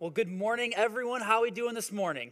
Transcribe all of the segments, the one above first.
Well, good morning, everyone. How are we doing this morning?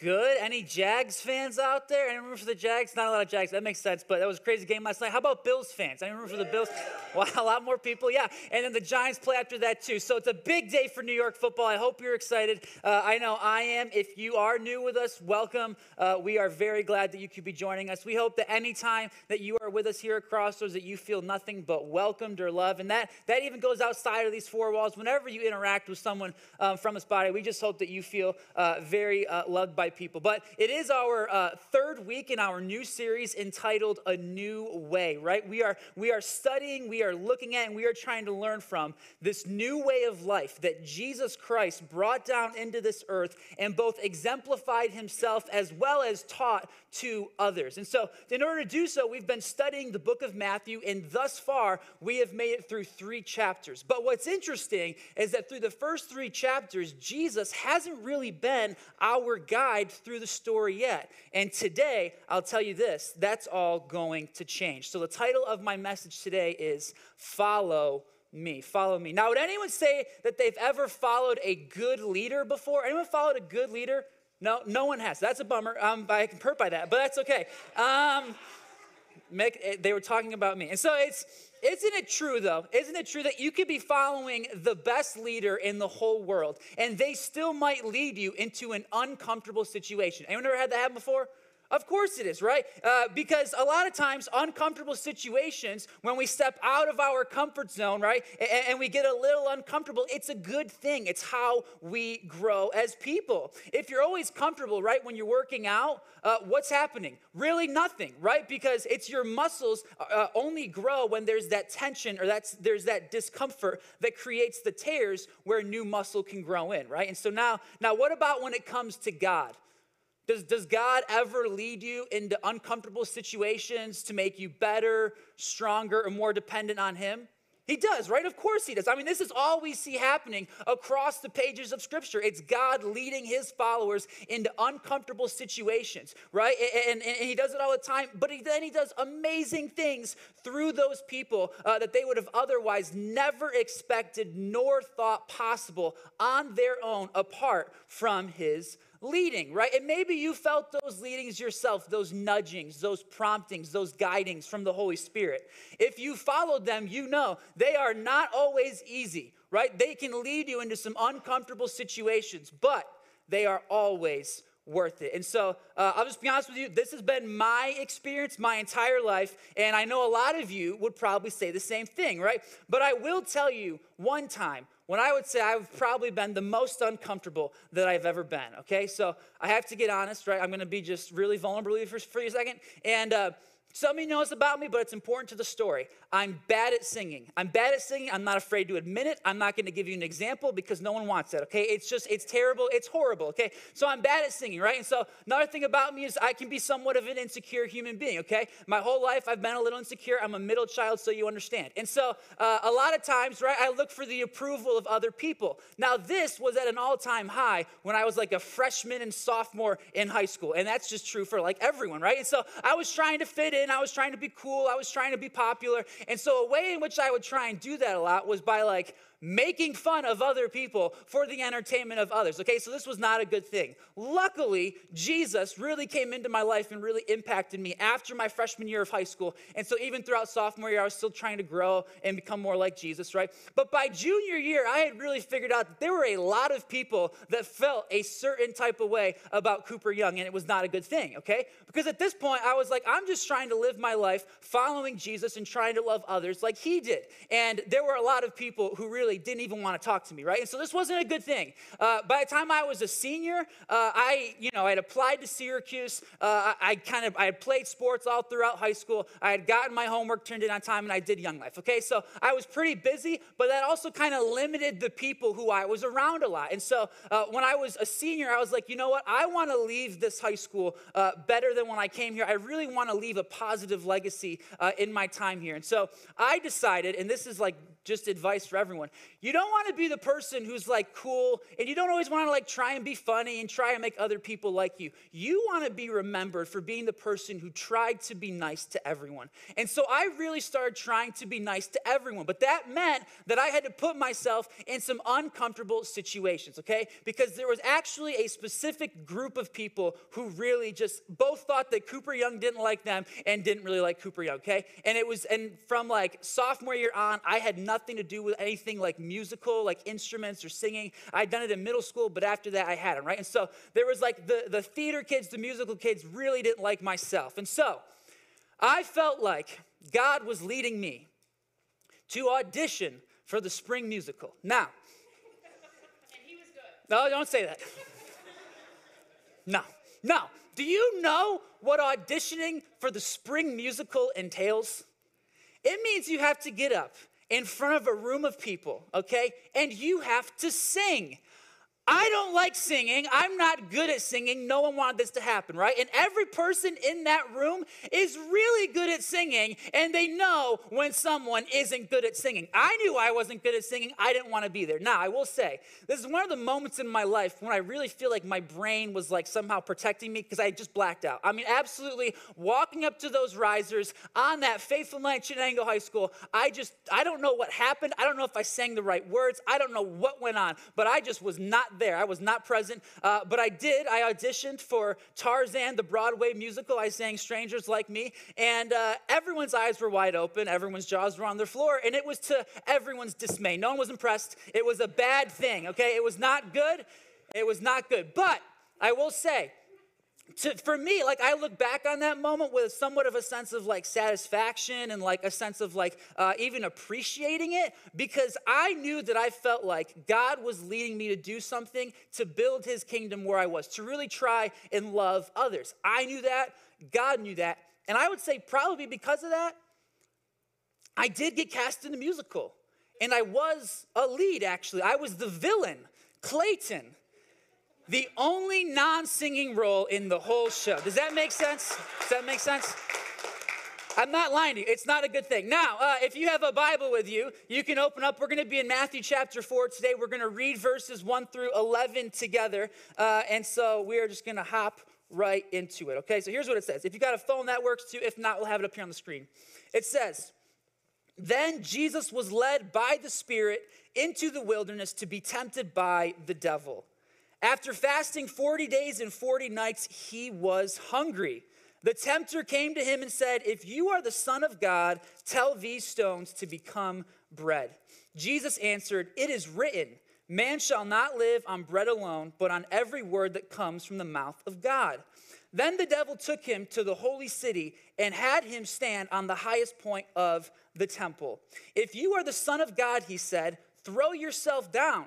Good. Any Jags fans out there? Any room for the Jags? Not a lot of Jags. That makes sense, but that was a crazy game last night. How about Bills fans? Any room for the Bills? Wow, a lot more people. Yeah. And then the Giants play after that, too. So it's a big day for New York football. I hope you're excited. Uh, I know I am. If you are new with us, welcome. Uh, we are very glad that you could be joining us. We hope that anytime that you are with us here at Crossroads, that you feel nothing but welcomed or loved. And that, that even goes outside of these four walls. Whenever you interact with someone um, from this body, we just hope that you feel uh, very uh, loved by people. But it is our uh, third week in our new series entitled A New Way, right? We are, we are studying, we are looking at, and we are trying to learn from this new way of life that Jesus Christ brought down into this earth and both exemplified himself as well as taught to others. And so, in order to do so, we've been studying the book of Matthew, and thus far, we have made it through three chapters. But what's interesting is that through the first three chapters, Jesus hasn't really been our guide through the story yet. And today, I'll tell you this that's all going to change. So, the title of my message today is Follow me. Follow me. Now, would anyone say that they've ever followed a good leader before? Anyone followed a good leader? No, no one has. That's a bummer. Um, I can hurt by that, but that's okay. Um, make, eh, they were talking about me. And so it's, isn't it true though? Isn't it true that you could be following the best leader in the whole world and they still might lead you into an uncomfortable situation? Anyone ever had that happen before? Of course it is, right? Uh, because a lot of times, uncomfortable situations, when we step out of our comfort zone, right, and, and, we get a little uncomfortable, it's a good thing. It's how we grow as people. If you're always comfortable, right, when you're working out, uh, what's happening? Really nothing, right? Because it's your muscles uh, only grow when there's that tension or that's there's that discomfort that creates the tears where new muscle can grow in, right? And so now, now what about when it comes to God? Does, does God ever lead you into uncomfortable situations to make you better, stronger, or more dependent on Him? He does, right? Of course he does. I mean, this is all we see happening across the pages of Scripture. It's God leading his followers into uncomfortable situations, right? And, and, and he does it all the time, but he, then he does amazing things through those people uh, that they would have otherwise never expected nor thought possible on their own apart from his leading, right? And maybe you felt those leadings yourself, those nudgings, those promptings, those guidings from the Holy Spirit. If you followed them, you know they are not always easy, right? They can lead you into some uncomfortable situations, but they are always worth it. And so uh, I'll just be honest with you, this has been my experience my entire life. And I know a lot of you would probably say the same thing, right? But I will tell you one time when I would say I've probably been the most uncomfortable that I've ever been. Okay, so I have to get honest, right? I'm going to be just really vulnerable for, for a second. And uh, some of you know about me, but it's important to the story. I'm bad at singing. I'm bad at singing. I'm not afraid to admit it. I'm not going to give you an example because no one wants that, okay? It's just, it's terrible. It's horrible, okay? So I'm bad at singing, right? And so another thing about me is I can be somewhat of an insecure human being, okay? My whole life I've been a little insecure. I'm a middle child, so you understand. And so uh, a lot of times, right, I look for the approval of other people. Now, this was at an all time high when I was like a freshman and sophomore in high school. And that's just true for like everyone, right? And so I was trying to fit in. I was trying to be cool. I was trying to be popular. And so, a way in which I would try and do that a lot was by like making fun of other people for the entertainment of others. Okay, so this was not a good thing. Luckily, Jesus really came into my life and really impacted me after my freshman year of high school. And so, even throughout sophomore year, I was still trying to grow and become more like Jesus, right? But by junior year, I had really figured out that there were a lot of people that felt a certain type of way about Cooper Young, and it was not a good thing, okay? Because at this point, I was like, I'm just trying to live my life following Jesus and trying to love others like he did. And there were a lot of people who really really didn't even want to talk to me, right? And so this wasn't a good thing. Uh, by the time I was a senior, uh, I, you know, I had applied to Syracuse. Uh, I, I kind of, I had played sports all throughout high school. I had gotten my homework turned in on time, and I did Young Life. Okay, so I was pretty busy, but that also kind of limited the people who I was around a lot. And so uh, when I was a senior, I was like, you know what? I want to leave this high school uh, better than when I came here. I really want to leave a positive legacy uh, in my time here. And so I decided, and this is like just advice for everyone. You don't want to be the person who's like cool and you don't always want to like try and be funny and try and make other people like you. You want to be remembered for being the person who tried to be nice to everyone. And so I really started trying to be nice to everyone. But that meant that I had to put myself in some uncomfortable situations, okay? Because there was actually a specific group of people who really just both thought that Cooper Young didn't like them and didn't really like Cooper Young, okay? And it was, and from like sophomore year on, I had nothing to do with anything like musical, like instruments or singing. I'd done it in middle school, but after that I hadn't, right? And so there was like the, the theater kids, the musical kids really didn't like myself. And so I felt like God was leading me to audition for the spring musical. Now, no, don't say that. No, no. Do you know what auditioning for the spring musical entails? It means you have to get up in front of a room of people, okay? And you have to sing. I don't like singing. I'm not good at singing. No one wanted this to happen, right? And every person in that room is really good at singing, and they know when someone isn't good at singing. I knew I wasn't good at singing. I didn't want to be there. Now, I will say, this is one of the moments in my life when I really feel like my brain was like somehow protecting me because I just blacked out. I mean, absolutely walking up to those risers on that faithful night at Chenango High School, I just, I don't know what happened. I don't know if I sang the right words. I don't know what went on, but I just was not there. I was not present, uh, but I did. I auditioned for Tarzan, the Broadway musical. I sang Strangers Like Me, and uh, everyone's eyes were wide open, everyone's jaws were on their floor, and it was to everyone's dismay. No one was impressed. It was a bad thing, okay? It was not good. It was not good. But I will say, to, for me, like I look back on that moment with somewhat of a sense of like satisfaction and like a sense of like uh, even appreciating it because I knew that I felt like God was leading me to do something to build his kingdom where I was, to really try and love others. I knew that, God knew that. And I would say, probably because of that, I did get cast in the musical. And I was a lead, actually. I was the villain, Clayton the only non singing role in the whole show. Does that make sense? Does that make sense? I'm not lying to you. It's not a good thing. Now, uh, if you have a Bible with you, you can open up. We're going to be in Matthew chapter 4 today. We're going to read verses 1 through 11 together. Uh, and so we are just going to hop right into it. Okay, so here's what it says. If you got a phone, that works too. If not, we'll have it up here on the screen. It says, Then Jesus was led by the Spirit into the wilderness to be tempted by the devil. After fasting 40 days and 40 nights, he was hungry. The tempter came to him and said, If you are the Son of God, tell these stones to become bread. Jesus answered, It is written, Man shall not live on bread alone, but on every word that comes from the mouth of God. Then the devil took him to the holy city and had him stand on the highest point of the temple. If you are the Son of God, he said, throw yourself down.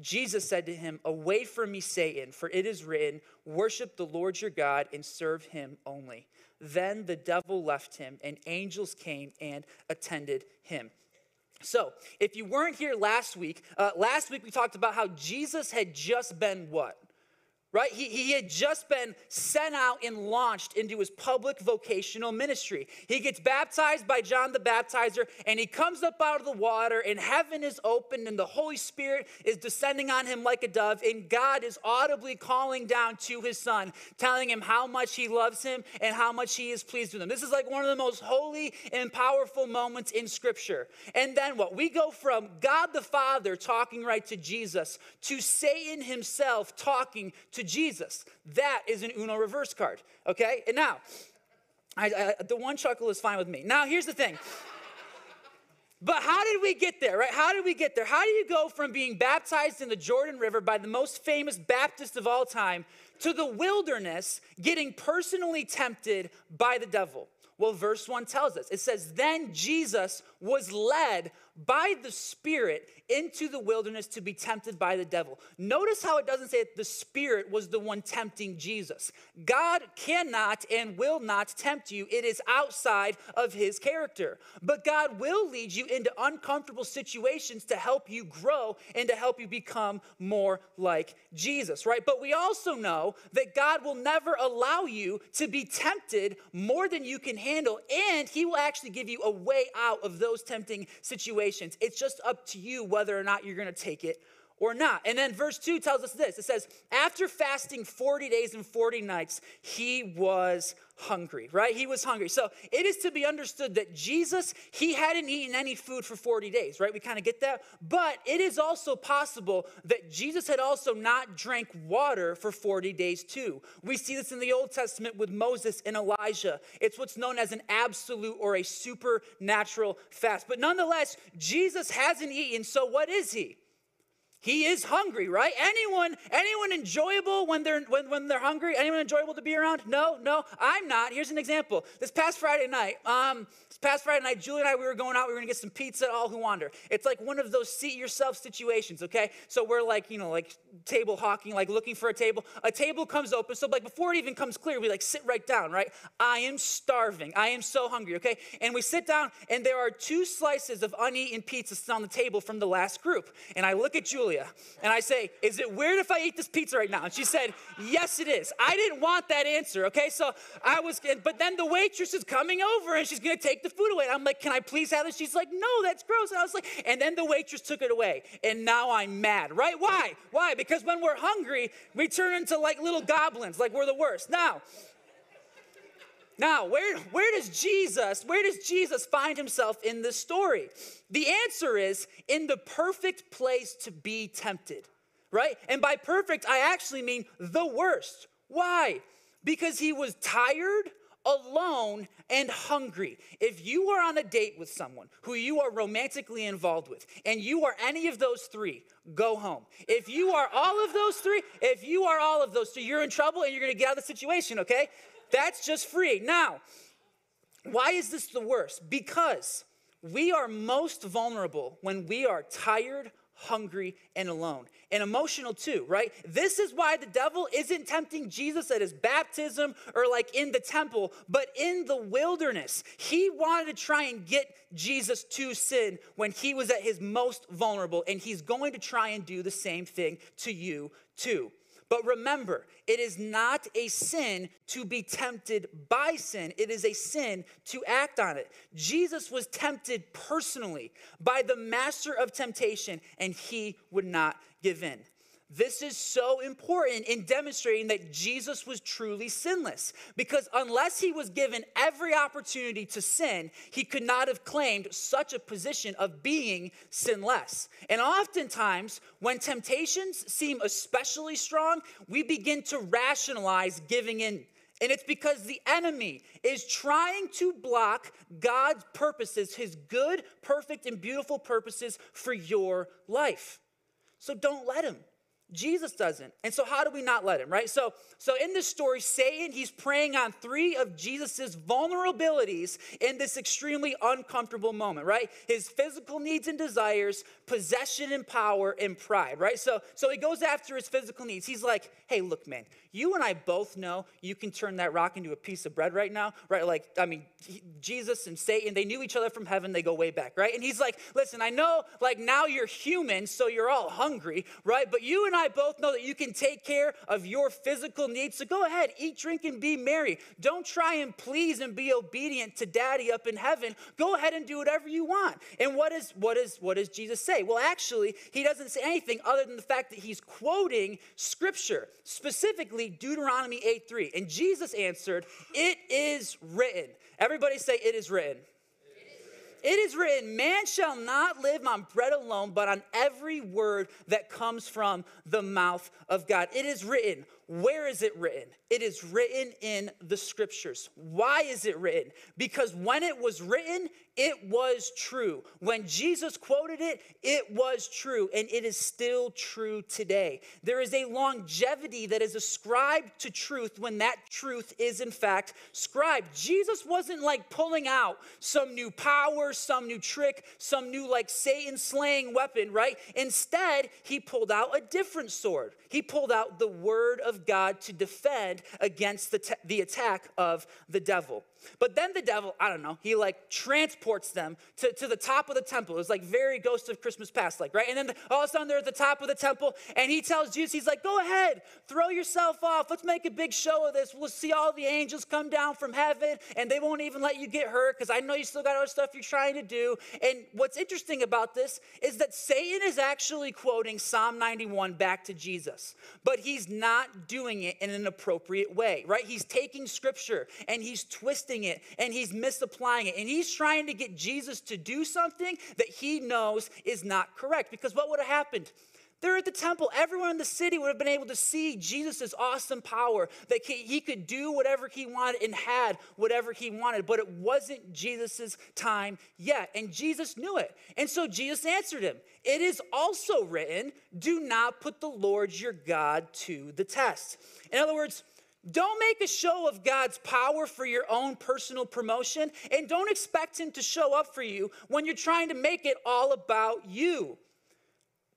Jesus said to him, Away from me, Satan, for it is written, Worship the Lord your God and serve him only. Then the devil left him, and angels came and attended him. So, if you weren't here last week, uh, last week we talked about how Jesus had just been what? Right? He, he had just been sent out and launched into his public vocational ministry. He gets baptized by John the Baptizer, and he comes up out of the water, and heaven is opened, and the Holy Spirit is descending on him like a dove, and God is audibly calling down to his son, telling him how much he loves him and how much he is pleased with him. This is like one of the most holy and powerful moments in Scripture. And then what? We go from God the Father talking right to Jesus to Satan himself talking to to Jesus. That is an Uno reverse card, okay? And now, I, I, the one chuckle is fine with me. Now, here's the thing. But how did we get there, right? How did we get there? How do you go from being baptized in the Jordan River by the most famous Baptist of all time to the wilderness getting personally tempted by the devil? Well, verse 1 tells us it says, Then Jesus was led by the Spirit into the wilderness to be tempted by the devil. Notice how it doesn't say that the Spirit was the one tempting Jesus. God cannot and will not tempt you, it is outside of his character. But God will lead you into uncomfortable situations to help you grow and to help you become more like Jesus, right? But we also know that God will never allow you to be tempted more than you can handle, and he will actually give you a way out of those tempting situations. It's just up to you whether or not you're going to take it or not. And then verse 2 tells us this it says, After fasting 40 days and 40 nights, he was hungry, right? He was hungry. So it is to be understood that Jesus, he hadn't eaten any food for 40 days, right? We kind of get that. But it is also possible that Jesus had also not drank water for 40 days too. We see this in the Old Testament with Moses and Elijah. It's what's known as an absolute or a supernatural fast. But nonetheless, Jesus hasn't eaten, so what is he? He is hungry, right? Anyone, anyone enjoyable when they're when, when they're hungry? Anyone enjoyable to be around? No, no, I'm not. Here's an example. This past Friday night, um, this past Friday night, Julie and I we were going out. We were gonna get some pizza at All Who Wander. It's like one of those seat yourself situations, okay? So we're like, you know, like table hawking, like looking for a table. A table comes open, so like before it even comes clear, we like sit right down, right? I am starving. I am so hungry, okay? And we sit down, and there are two slices of uneaten pizza on the table from the last group. And I look at Julie Julia. And I say, Is it weird if I eat this pizza right now? And she said, Yes, it is. I didn't want that answer, okay? So I was, but then the waitress is coming over and she's gonna take the food away. And I'm like, Can I please have this? She's like, No, that's gross. And I was like, And then the waitress took it away. And now I'm mad, right? Why? Why? Because when we're hungry, we turn into like little goblins, like we're the worst. Now, now, where, where does Jesus, where does Jesus find himself in this story? The answer is in the perfect place to be tempted, right? And by perfect, I actually mean the worst. Why? Because he was tired, alone, and hungry. If you are on a date with someone who you are romantically involved with, and you are any of those three, go home. If you are all of those three, if you are all of those three, you're in trouble and you're gonna get out of the situation, okay? That's just free. Now, why is this the worst? Because we are most vulnerable when we are tired, hungry, and alone. And emotional too, right? This is why the devil isn't tempting Jesus at his baptism or like in the temple, but in the wilderness. He wanted to try and get Jesus to sin when he was at his most vulnerable, and he's going to try and do the same thing to you too. But remember, it is not a sin to be tempted by sin. It is a sin to act on it. Jesus was tempted personally by the master of temptation, and he would not give in. This is so important in demonstrating that Jesus was truly sinless. Because unless he was given every opportunity to sin, he could not have claimed such a position of being sinless. And oftentimes, when temptations seem especially strong, we begin to rationalize giving in. And it's because the enemy is trying to block God's purposes, his good, perfect, and beautiful purposes for your life. So don't let him. Jesus doesn't. And so how do we not let him, right? So so in this story Satan he's preying on three of Jesus's vulnerabilities in this extremely uncomfortable moment, right? His physical needs and desires, possession and power and pride, right? So so he goes after his physical needs. He's like, "Hey, look, man. You and I both know you can turn that rock into a piece of bread right now, right? Like I mean, Jesus and Satan, they knew each other from heaven. They go way back, right? And he's like, "Listen, I know like now you're human, so you're all hungry, right? But you and I I both know that you can take care of your physical needs. So go ahead, eat, drink, and be merry. Don't try and please and be obedient to daddy up in heaven. Go ahead and do whatever you want. And what is what is what does Jesus say? Well, actually, he doesn't say anything other than the fact that he's quoting scripture, specifically Deuteronomy 8 3. And Jesus answered, It is written. Everybody say, It is written. It is written, Man shall not live on bread alone, but on every word that comes from the mouth of God. It is written. Where is it written? It is written in the scriptures. Why is it written? Because when it was written, it was true. When Jesus quoted it, it was true, and it is still true today. There is a longevity that is ascribed to truth when that truth is, in fact, scribed. Jesus wasn't like pulling out some new power, some new trick, some new like Satan slaying weapon, right? Instead, he pulled out a different sword. He pulled out the word of God to defend against the, t- the attack of the devil. But then the devil, I don't know, he like transports them to, to the top of the temple. It was like very ghost of Christmas past, like, right? And then the, all of a sudden they're at the top of the temple and he tells Jesus, he's like, go ahead, throw yourself off. Let's make a big show of this. We'll see all the angels come down from heaven and they won't even let you get hurt because I know you still got other stuff you're trying to do. And what's interesting about this is that Satan is actually quoting Psalm 91 back to Jesus, but he's not doing it in an appropriate way, right? He's taking scripture and he's twisting twisting it and he's misapplying it. And he's trying to get Jesus to do something that he knows is not correct. Because what would have happened? They're at the temple. Everyone in the city would have been able to see Jesus' awesome power, that he could do whatever he wanted and had whatever he wanted. But it wasn't Jesus' time yet. And Jesus knew it. And so Jesus answered him It is also written, do not put the Lord your God to the test. In other words, don't make a show of God's power for your own personal promotion, and don't expect Him to show up for you when you're trying to make it all about you.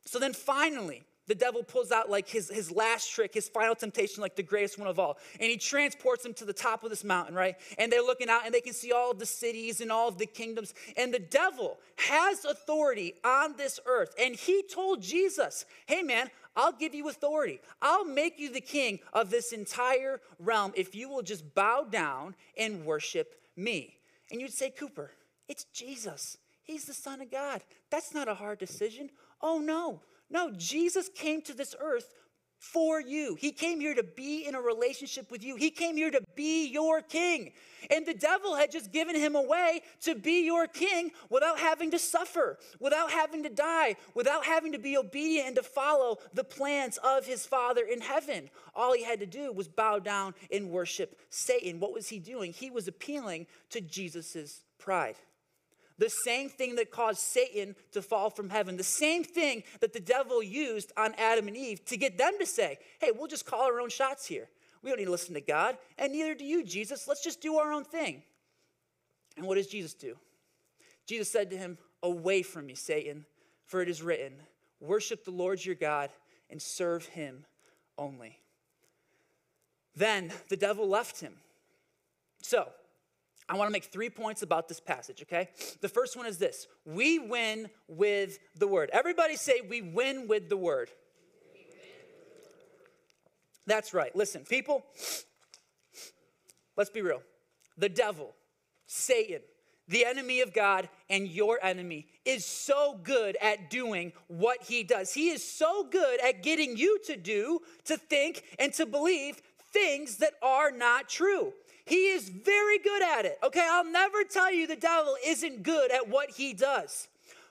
So then finally, the devil pulls out like his, his last trick, his final temptation, like the greatest one of all. And he transports them to the top of this mountain, right? And they're looking out and they can see all of the cities and all of the kingdoms. And the devil has authority on this earth. And he told Jesus, hey man, I'll give you authority. I'll make you the king of this entire realm if you will just bow down and worship me. And you'd say, Cooper, it's Jesus. He's the Son of God. That's not a hard decision. Oh, no. No, Jesus came to this earth for you. He came here to be in a relationship with you. He came here to be your king. And the devil had just given him away to be your king without having to suffer, without having to die, without having to be obedient and to follow the plans of his Father in heaven. All he had to do was bow down and worship Satan. What was he doing? He was appealing to Jesus' pride. The same thing that caused Satan to fall from heaven, the same thing that the devil used on Adam and Eve to get them to say, hey, we'll just call our own shots here. We don't need to listen to God, and neither do you, Jesus. Let's just do our own thing. And what does Jesus do? Jesus said to him, Away from me, Satan, for it is written, Worship the Lord your God and serve him only. Then the devil left him. So, I want to make three points about this passage, okay? The first one is this we win with the word. Everybody say, We win with the word. That's right. Listen, people, let's be real. The devil, Satan, the enemy of God and your enemy, is so good at doing what he does. He is so good at getting you to do, to think, and to believe things that are not true. He is very good at it. Okay, I'll never tell you the devil isn't good at what he does.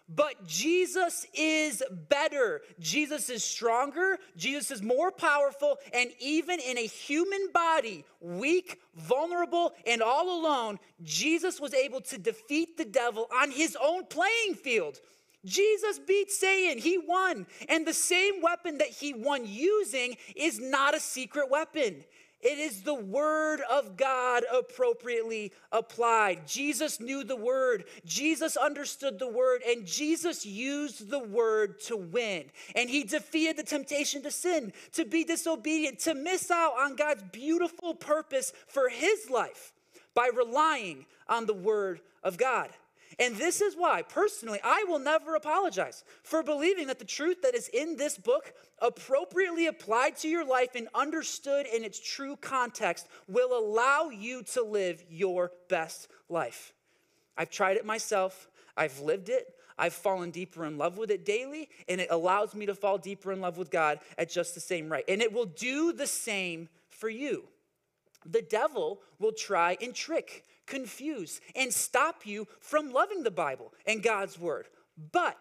But Jesus is better. Jesus is stronger. Jesus is more powerful. And even in a human body, weak, vulnerable, and all alone, Jesus was able to defeat the devil on his own playing field. Jesus beat Satan. He won. And the same weapon that he won using is not a secret weapon. It is the word of God appropriately applied. Jesus knew the word, Jesus understood the word, and Jesus used the word to win. And he defeated the temptation to sin, to be disobedient, to miss out on God's beautiful purpose for his life by relying on the word of God. And this is why, personally, I will never apologize for believing that the truth that is in this book, appropriately applied to your life and understood in its true context, will allow you to live your best life. I've tried it myself, I've lived it. I've fallen deeper in love with it daily, and it allows me to fall deeper in love with God at just the same rate. And it will do the same for you. The devil will try and trick confuse, and stop you from loving the Bible and God's word. But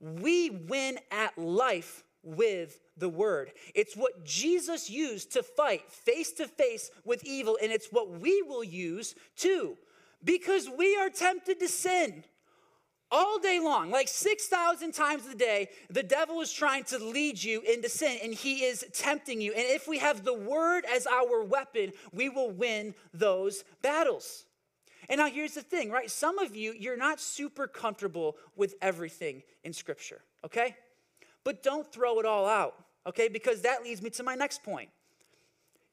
we win at life with the word. It's what Jesus used to fight face to face with evil, and it's what we will use too, because we are tempted to sin all day long, like 6,000 times a day, the devil is trying to lead you into sin and he is tempting you. And if we have the word as our weapon, we will win those battles. And now here's the thing, right? Some of you, you're not super comfortable with everything in Scripture, okay? But don't throw it all out, okay? Because that leads me to my next point.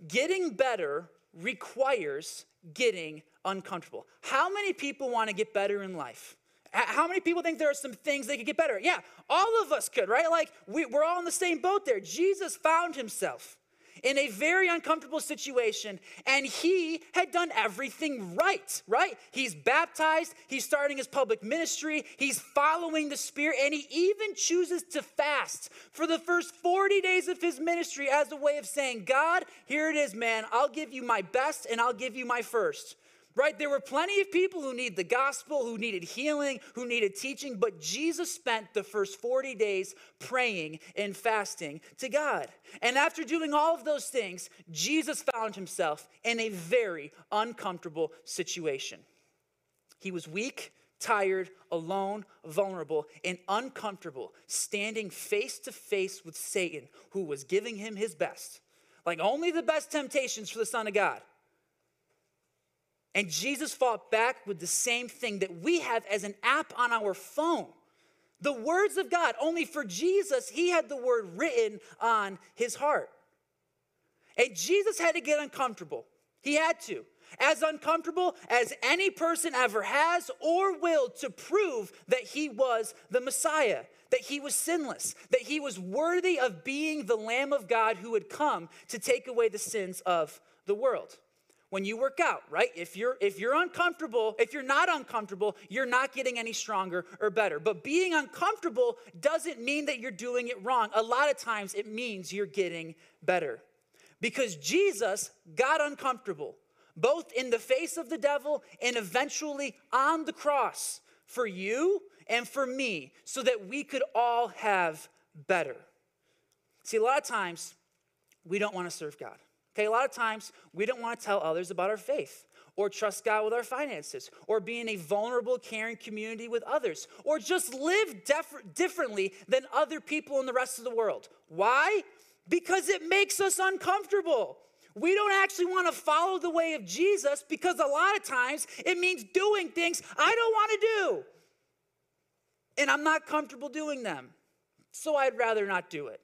Getting better requires getting uncomfortable. How many people want to get better in life? How many people think there are some things they could get better? Yeah, all of us could, right? Like we, we're all in the same boat there. Jesus found himself in a very uncomfortable situation, and he had done everything right, right? He's baptized, he's starting his public ministry, he's following the Spirit, and he even chooses to fast for the first 40 days of his ministry as a way of saying, God, here it is, man, I'll give you my best and I'll give you my first right? There were plenty of people who needed the gospel, who needed healing, who needed teaching, but Jesus spent the first 40 days praying and fasting to God. And after doing all of those things, Jesus found himself in a very uncomfortable situation. He was weak, tired, alone, vulnerable, and uncomfortable, standing face to face with Satan, who was giving him his best. Like only the best temptations for the Son of God. And Jesus fought back with the same thing that we have as an app on our phone. The words of God, only for Jesus, he had the word written on his heart. And Jesus had to get uncomfortable. He had to. As uncomfortable as any person ever has or will to prove that he was the Messiah, that he was sinless, that he was worthy of being the Lamb of God who had come to take away the sins of the world when you work out, right? If you're if you're uncomfortable, if you're not uncomfortable, you're not getting any stronger or better. But being uncomfortable doesn't mean that you're doing it wrong. A lot of times it means you're getting better. Because Jesus got uncomfortable both in the face of the devil and eventually on the cross for you and for me so that we could all have better. See, a lot of times we don't want to serve God. Okay, a lot of times we don't want to tell others about our faith or trust God with our finances or be in a vulnerable, caring community with others or just live def- differently than other people in the rest of the world. Why? Because it makes us uncomfortable. We don't actually want to follow the way of Jesus because a lot of times it means doing things I don't want to do. And I'm not comfortable doing them. So I'd rather not do it.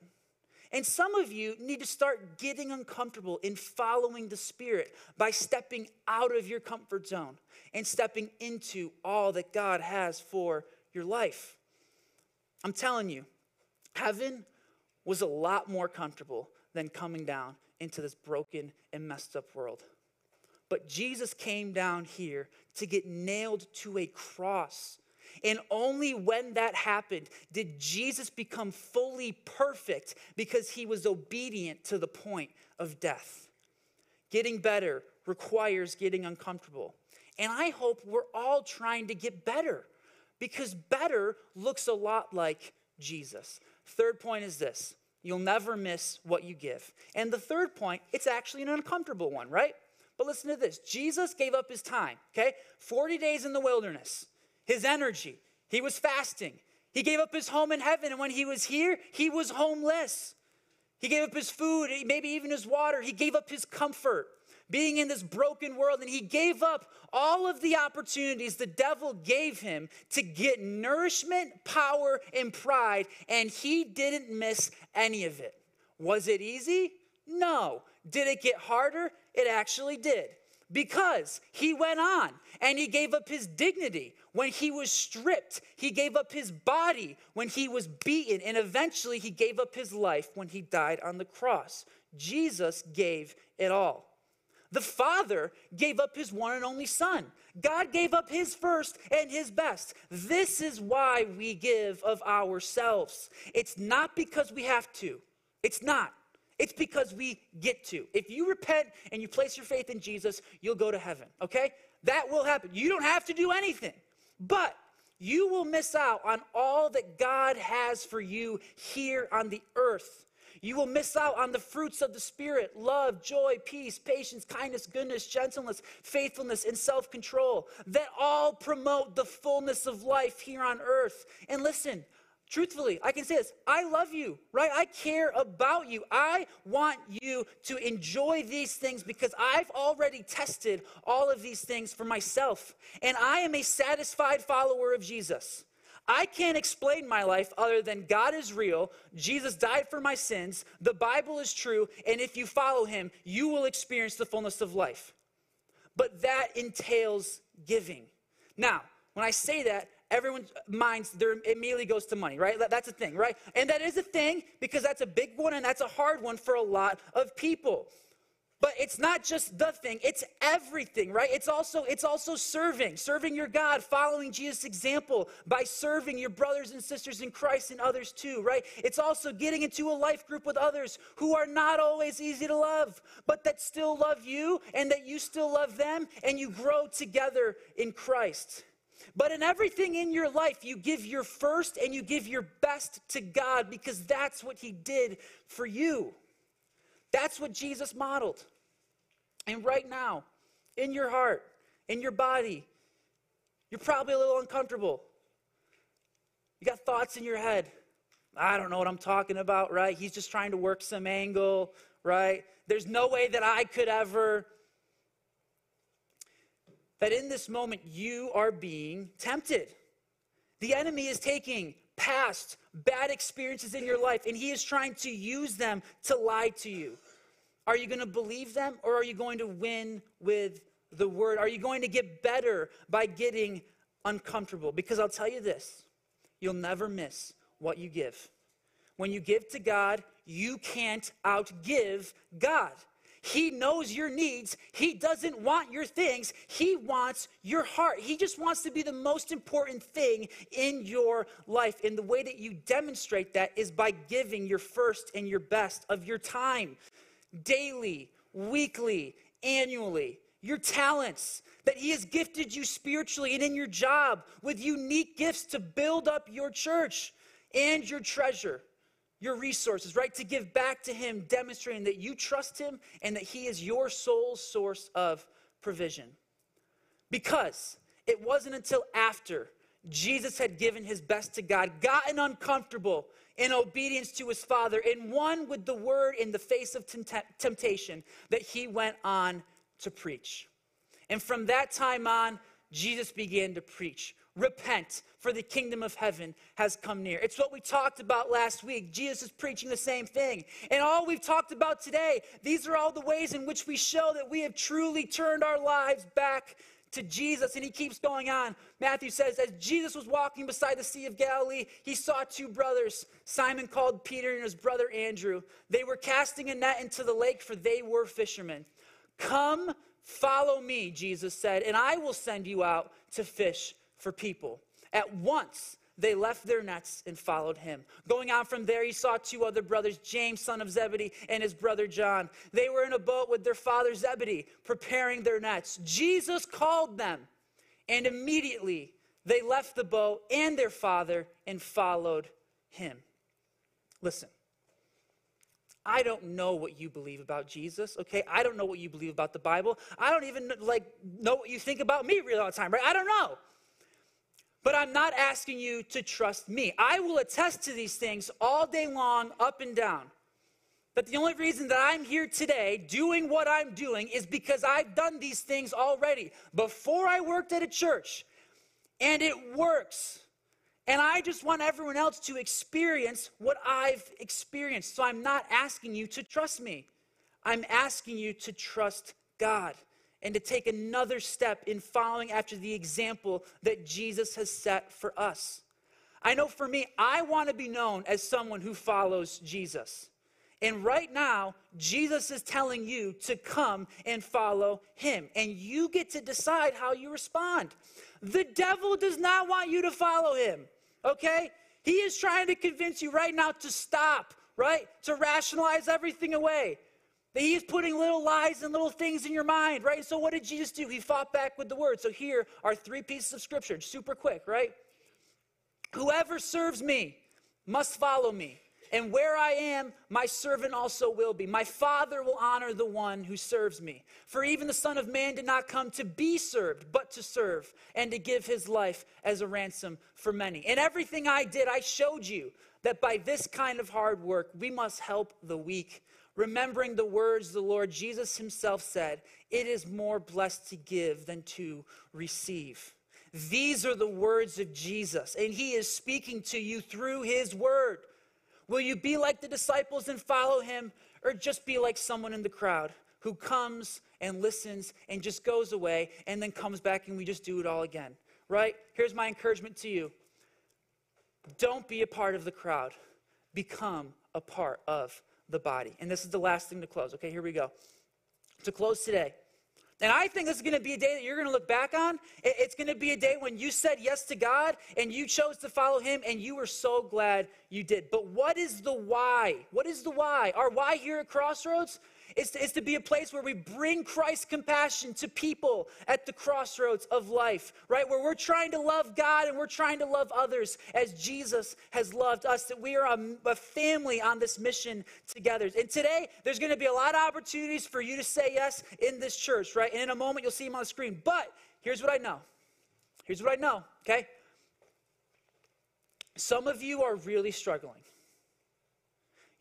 And some of you need to start getting uncomfortable in following the Spirit by stepping out of your comfort zone and stepping into all that God has for your life. I'm telling you, heaven was a lot more comfortable than coming down into this broken and messed up world. But Jesus came down here to get nailed to a cross and only when that happened did Jesus become fully perfect because he was obedient to the point of death. Getting better requires getting uncomfortable. And I hope we're all trying to get better because better looks a lot like Jesus. Third point is this you'll never miss what you give. And the third point, it's actually an uncomfortable one, right? But listen to this Jesus gave up his time, okay? 40 days in the wilderness his energy. He was fasting. He gave up his home in heaven. And when he was here, he was homeless. He gave up his food, eh, maybe even his water. He gave up his comfort, being in this broken world. And he gave up all of the opportunities the devil gave him to get nourishment, power, and pride. And he didn't miss any of it. Was it easy? No. Did it get harder? It actually did because he went on and he gave up his dignity when he was stripped. He gave up his body when he was beaten. And eventually he gave up his life when he died on the cross. Jesus gave it all. The Father gave up his one and only Son. God gave up his first and his best. This is why we give of ourselves. It's not because we have to, it's not. It's because we get to. If you repent and you place your faith in Jesus, you'll go to heaven, okay? That will happen. You don't have to do anything, but you will miss out on all that God has for you here on the earth. You will miss out on the fruits of the Spirit love, joy, peace, patience, kindness, goodness, gentleness, faithfulness, and self control that all promote the fullness of life here on earth. And listen, truthfully, I can say this I love you, right? I care about you. I want you to enjoy these things because I've already tested all of these things for myself. And I am a satisfied follower of Jesus. I can't explain my life other than God is real, Jesus died for my sins, the Bible is true, and if you follow him, you will experience the fullness of life. But that entails giving. Now, when I say that, everyone's minds there immediately goes to money, right? That's a thing, right? And that is a thing because that's a big one and that's a hard one for a lot of people. But it's not just the thing, it's everything, right? It's also it's also serving, serving your God, following Jesus' example by serving your brothers and sisters in Christ and others too, right? It's also getting into a life group with others who are not always easy to love, but that still love you and that you still love them and you grow together in Christ. But in everything in your life, you give your first and you give your best to God because that's what He did for you. That's what Jesus modeled. And right now, in your heart, in your body, you're probably a little uncomfortable. You got thoughts in your head. I don't know what I'm talking about, right? He's just trying to work some angle, right? There's no way that I could ever. That in this moment, you are being tempted. The enemy is taking past bad experiences in your life and he is trying to use them to lie to you. Are you going to believe them or are you going to win with the word? Are you going to get better by getting uncomfortable? Because I'll tell you this you'll never miss what you give. When you give to God, you can't outgive God. He knows your needs. He doesn't want your things. He wants your heart. He just wants to be the most important thing in your life. And the way that you demonstrate that is by giving your first and your best of your time, daily, weekly, annually. Your talents, that He has gifted you spiritually and in your job with unique gifts to build up your church and your treasure, your resources, right? To give back to Him, demonstrating that you trust Him and that He is your sole source of provision. Because it wasn't until after Jesus had given his best to God, gotten uncomfortable in obedience to his Father, and won with the word in the face of temptation that he went on to preach. And from that time on, Jesus began to preach. Repent, for the kingdom of heaven has come near. It's what we talked about last week. Jesus is preaching the same thing. And all we've talked about today, these are all the ways in which we show that we have truly turned our lives back to Jesus, and he keeps going on. Matthew says, As Jesus was walking beside the Sea of Galilee, he saw two brothers, Simon called Peter and his brother Andrew. They were casting a net into the lake, for they were fishermen. Come, follow me, Jesus said, and I will send you out to fish for people. At once, they left their nets and followed him. Going on from there, he saw two other brothers, James, son of Zebedee, and his brother John. They were in a boat with their father Zebedee, preparing their nets. Jesus called them, and immediately they left the boat and their father and followed him. Listen. I don't know what you believe about Jesus, okay? I don't know what you believe about the Bible. I don't even like know what you think about me really all the time, right? I don't know. But I'm not asking you to trust me. I will attest to these things all day long, up and down. But the only reason that I'm here today doing what I'm doing is because I've done these things already before I worked at a church. And it works. And I just want everyone else to experience what I've experienced. So I'm not asking you to trust me, I'm asking you to trust God and to take another step in following after the example that Jesus has set for us. I know for me, I want to be known as someone who follows Jesus. And right now, Jesus is telling you to come and follow him. And you get to decide how you respond. The devil does not want you to follow him, okay? He is trying to convince you right now to stop, right? To rationalize everything away. He's putting little lies and little things in your mind, right? So what did Jesus do? He fought back with the word. So here are three pieces of scripture, super quick, right? Whoever serves me must follow me. And where I am, my servant also will be. My Father will honor the one who serves me. For even the Son of Man did not come to be served, but to serve, and to give his life as a ransom for many. In everything I did, I showed you that by this kind of hard work, we must help the weak. Remembering the words the Lord Jesus himself said, It is more blessed to give than to receive. These are the words of Jesus, and he is speaking to you through his word. Will you be like the disciples and follow him, or just be like someone in the crowd who comes and listens and just goes away and then comes back and we just do it all again? Right? Here's my encouragement to you don't be a part of the crowd, become a part of the body. And this is the last thing to close. Okay, here we go. To close today, and I think this is going to be a day that you're going to look back on. It's going to be a day when you said yes to God and you chose to follow Him and you were so glad you did. But what is the why? What is the why? Our why here at Crossroads is to, to be a place where we bring Christ's compassion to people at the crossroads of life, right? Where we're trying to love God and we're trying to love others as Jesus has loved us, that we are a, a family on this mission together. And today, there's going to be a lot of opportunities for you to say yes in this church, right? And in a moment, you'll see him on the screen. But here's what I know. Here's what I know, okay? Some of you are really struggling.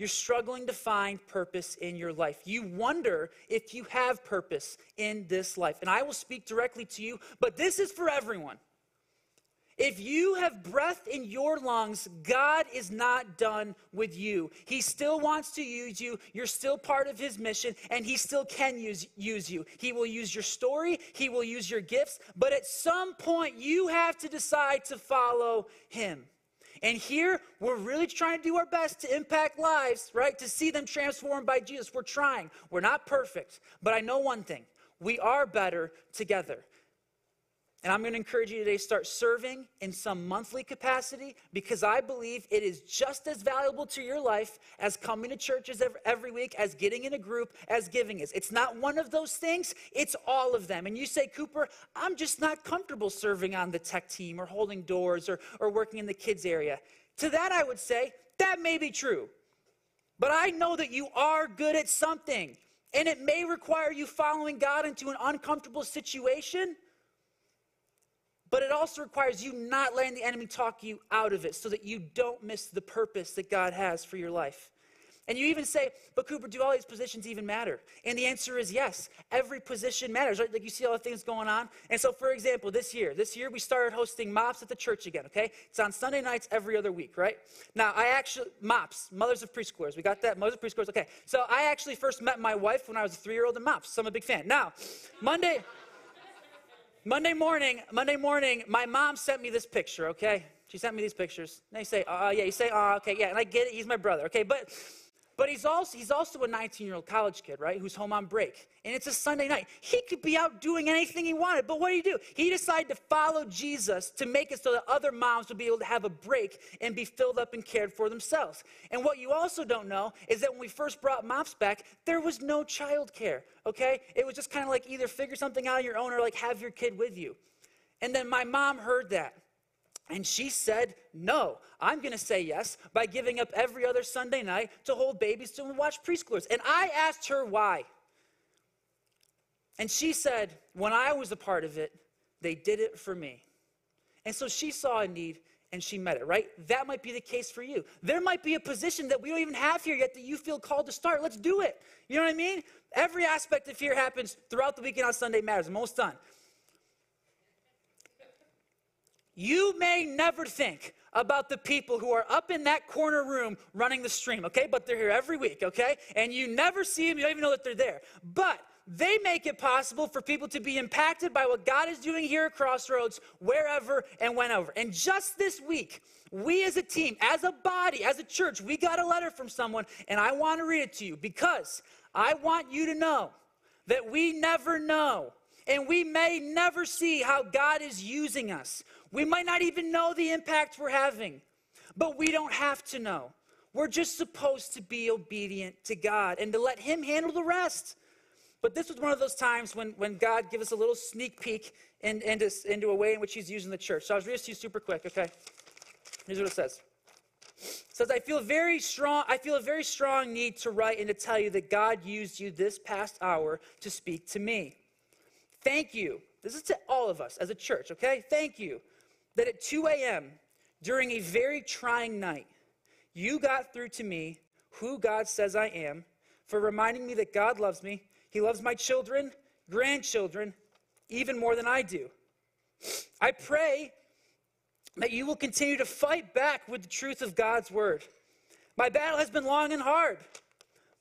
You're struggling to find purpose in your life. You wonder if you have purpose in this life. And I will speak directly to you, but this is for everyone. If you have breath in your lungs, God is not done with you. He still wants to use you. You're still part of His mission, and He still can use, use you. He will use your story, He will use your gifts, but at some point, you have to decide to follow Him. And here, we're really trying to do our best to impact lives, right? To see them transformed by Jesus. We're trying. We're not perfect, but I know one thing we are better together. And I'm going to encourage you today to start serving in some monthly capacity because I believe it is just as valuable to your life as coming to churches every week, as getting in a group, as giving is. It's not one of those things, it's all of them. And you say, Cooper, I'm just not comfortable serving on the tech team or holding doors or, or working in the kids' area. To that, I would say, that may be true. But I know that you are good at something. And it may require you following God into an uncomfortable situation. But it also requires you not letting the enemy talk you out of it so that you don't miss the purpose that God has for your life. And you even say, but Cooper, do all these positions even matter? And the answer is yes. Every position matters, right? Like you see all the things going on. And so, for example, this year, this year we started hosting MOPS at the church again, okay? It's on Sunday nights every other week, right? Now, I actually, MOPS, Mothers of Preschoolers, we got that? Mothers of Preschoolers, okay. So I actually first met my wife when I was a three year old in MOPS, so I'm a big fan. Now, Monday. Monday morning, Monday morning, my mom sent me this picture, okay? She sent me these pictures. And they say, oh, yeah, you say, oh, okay, yeah, and I get it, he's my brother, okay? But but he's also, he's also a 19 year old college kid, right? Who's home on break. And it's a Sunday night. He could be out doing anything he wanted, but what did he do? He decided to follow Jesus to make it so that other moms would be able to have a break and be filled up and cared for themselves. And what you also don't know is that when we first brought MOPS back, there was no child care, okay? It was just kind of like either figure something out on your own or like have your kid with you. And then my mom heard that. And she said, No, I'm going to say yes by giving up every other Sunday night to hold babies to watch preschoolers. And I asked her why. And she said, When I was a part of it, they did it for me. And so she saw a need and she met it, right? That might be the case for you. There might be a position that we don't even have here yet that you feel called to start. Let's do it. You know what I mean? Every aspect of here happens throughout the weekend on Sunday matters. I'm almost done. You may never think about the people who are up in that corner room running the stream, okay? But they're here every week, okay? And you never see them, you don't even know that they're there. But they make it possible for people to be impacted by what God is doing here at Crossroads, wherever and whenever. And just this week, we as a team, as a body, as a church, we got a letter from someone, and I want to read it to you because I want you to know that we never know and we may never see how God is using us. We might not even know the impact we're having, but we don't have to know. We're just supposed to be obedient to God and to let Him handle the rest. But this was one of those times when, when God gave us a little sneak peek in, into, into a way in which He's using the church. So I was reading to you super quick, okay? Here's what it says. It says, I feel very strong, I feel a very strong need to write and to tell you that God used you this past hour to speak to me. Thank you. This is to all of us as a church, okay? Thank you that at 2 a.m., during a very trying night, you got through to me who God says I am, for reminding me that God loves me. He loves my children, grandchildren, even more than I do. I pray that you will continue to fight back with the truth of God's word. My battle has been long and hard,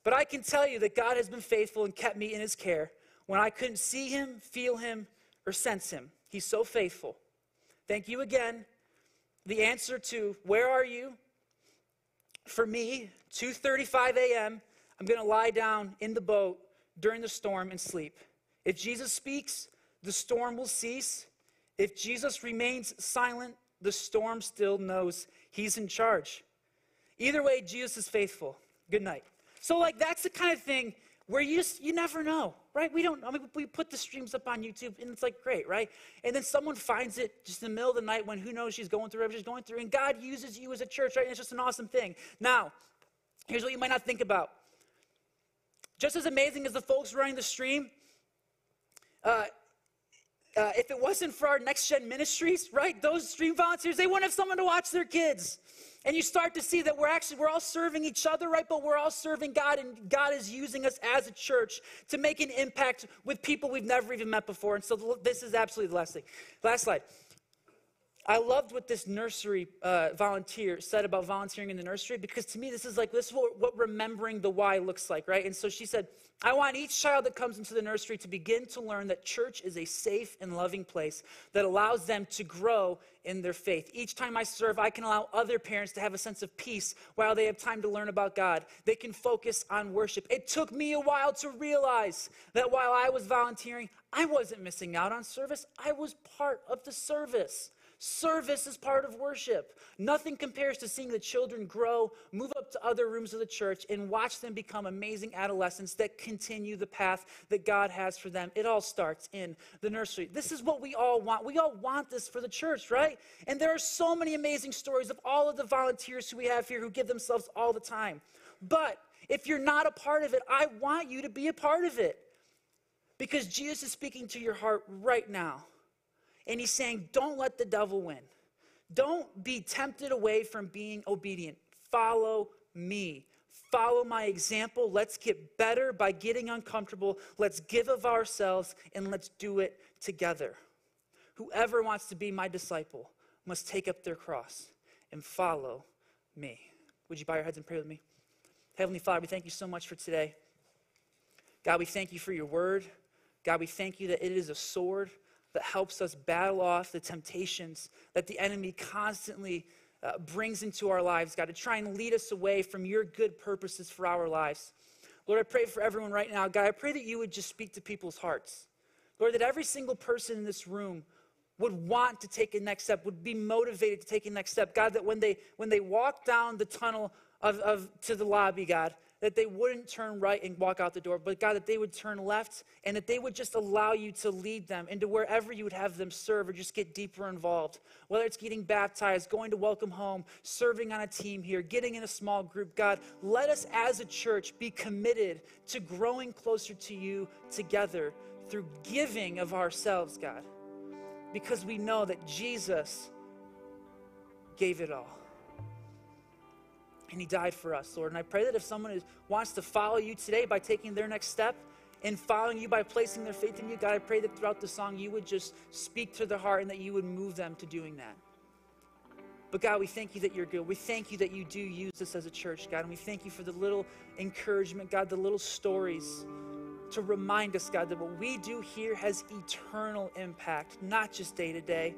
but I can tell you that God has been faithful and kept me in his care when I couldn't see him, feel him, or sense him. He's so faithful. Thank you again. The answer to where are you? For me, 2:35 a.m., I'm going to lie down in the boat during the storm and sleep. If Jesus speaks, the storm will cease. If Jesus remains silent, the storm still knows he's in charge. Either way, Jesus is faithful. Good night. So, like, that's the kind of thing where you just, you never know, right? We don't, I mean, we put the streams up on YouTube and it's like great, right? And then someone finds it just in the middle of the night when who knows she's going through whatever she's going through, and God uses you as a church, right? And it's just an awesome thing. Now, here's what you might not think about. Just as amazing as the folks running the stream, uh, uh, if it wasn't for our next gen ministries, right, those stream volunteers, they wouldn't have someone to watch their kids. And you start to see that we're actually, we're all serving each other, right? But we're all serving God, and God is using us as a church to make an impact with people we've never even met before. And so this is absolutely the last thing. Last slide. I loved what this nursery uh, volunteer said about volunteering in the nursery because to me, this is like, this is what, what remembering the why looks like, right? And so she said, I want each child that comes into the nursery to begin to learn that church is a safe and loving place that allows them to grow in their faith. Each time I serve, I can allow other parents to have a sense of peace while they have time to learn about God. They can focus on worship. It took me a while to realize that while I was volunteering, I wasn't missing out on service, I was part of the service. Service is part of worship. Nothing compares to seeing the children grow, move up to other rooms of the church, and watch them become amazing adolescents that continue the path that God has for them. It all starts in the nursery. This is what we all want. We all want this for the church, right? And there are so many amazing stories of all of the volunteers who we have here who give themselves all the time. But if you're not a part of it, I want you to be a part of it because Jesus is speaking to your heart right now. And he's saying, don't let the devil win. Don't be tempted away from being obedient. Follow me. Follow my example. Let's get better by getting uncomfortable. Let's give of ourselves and let's do it together. Whoever wants to be my disciple must take up their cross and follow me. Would you bow your heads and pray with me? Heavenly Father, we thank you so much for today. God, we thank you for your word. God, we thank you that it is a sword that helps us battle off the temptations that the enemy constantly uh, brings into our lives, God, to try and lead us away from your good purposes for our lives. Lord, I pray for everyone right now. God, I pray that you would just speak to people's hearts. Lord, that every single person in this room would want to take a next step, would be motivated to take a next step. God, that when they when they walk down the tunnel of, of to the lobby, God, that they wouldn't turn right and walk out the door, but God, that they would turn left and that they would just allow you to lead them into wherever you would have them serve or just get deeper involved. Whether it's getting baptized, going to welcome home, serving on a team here, getting in a small group, God, let us as a church be committed to growing closer to you together through giving of ourselves, God, because we know that Jesus gave it all and he died for us, Lord. And I pray that if someone is, wants to follow you today by taking their next step in following you by placing their faith in you, God, I pray that throughout the song you would just speak to their heart and that you would move them to doing that. But God, we thank you that you're good. We thank you that you do use us as a church, God. And we thank you for the little encouragement, God, the little stories to remind us, God, that what we do here has eternal impact, not just day to day,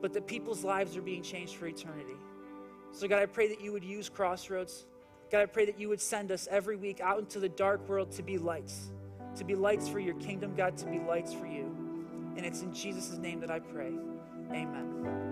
but that people's lives are being changed for eternity. So, God, I pray that you would use Crossroads. God, I pray that you would send us every week out into the dark world to be lights, to be lights for your kingdom, God, to be lights for you. And it's in Jesus' name that I pray. Amen.